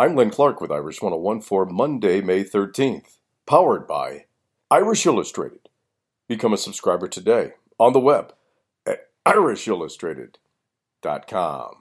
I'm Len Clark with Irish 101 for Monday, May 13th. Powered by Irish Illustrated. Become a subscriber today on the web at irishillustrated.com.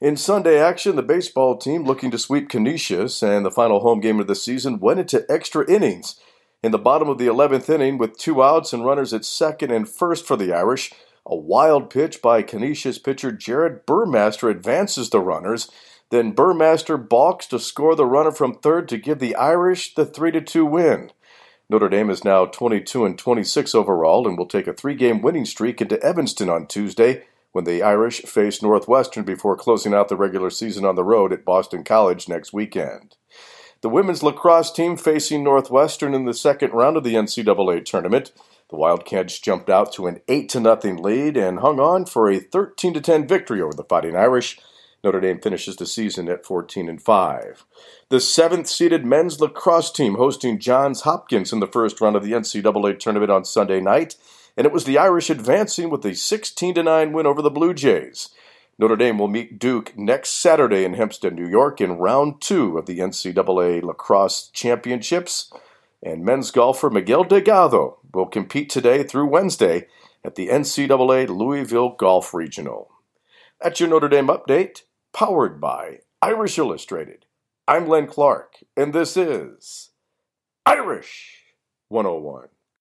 In Sunday action, the baseball team looking to sweep Canisius, and the final home game of the season went into extra innings. In the bottom of the 11th inning, with two outs and runners at second and first for the Irish, a wild pitch by Canisius pitcher Jared Burmaster advances the runners then Burmaster balks to score the runner from third to give the Irish the 3 2 win. Notre Dame is now 22 and 26 overall and will take a three game winning streak into Evanston on Tuesday when the Irish face Northwestern before closing out the regular season on the road at Boston College next weekend. The women's lacrosse team facing Northwestern in the second round of the NCAA tournament. The Wildcats jumped out to an 8 0 lead and hung on for a 13 10 victory over the Fighting Irish. Notre Dame finishes the season at 14 and 5. The seventh seeded men's lacrosse team hosting Johns Hopkins in the first round of the NCAA tournament on Sunday night, and it was the Irish advancing with a 16 9 win over the Blue Jays. Notre Dame will meet Duke next Saturday in Hempstead, New York, in round two of the NCAA lacrosse championships. And men's golfer Miguel Delgado will compete today through Wednesday at the NCAA Louisville Golf Regional. That's your Notre Dame update powered by Irish Illustrated. I'm Len Clark, and this is Irish 101.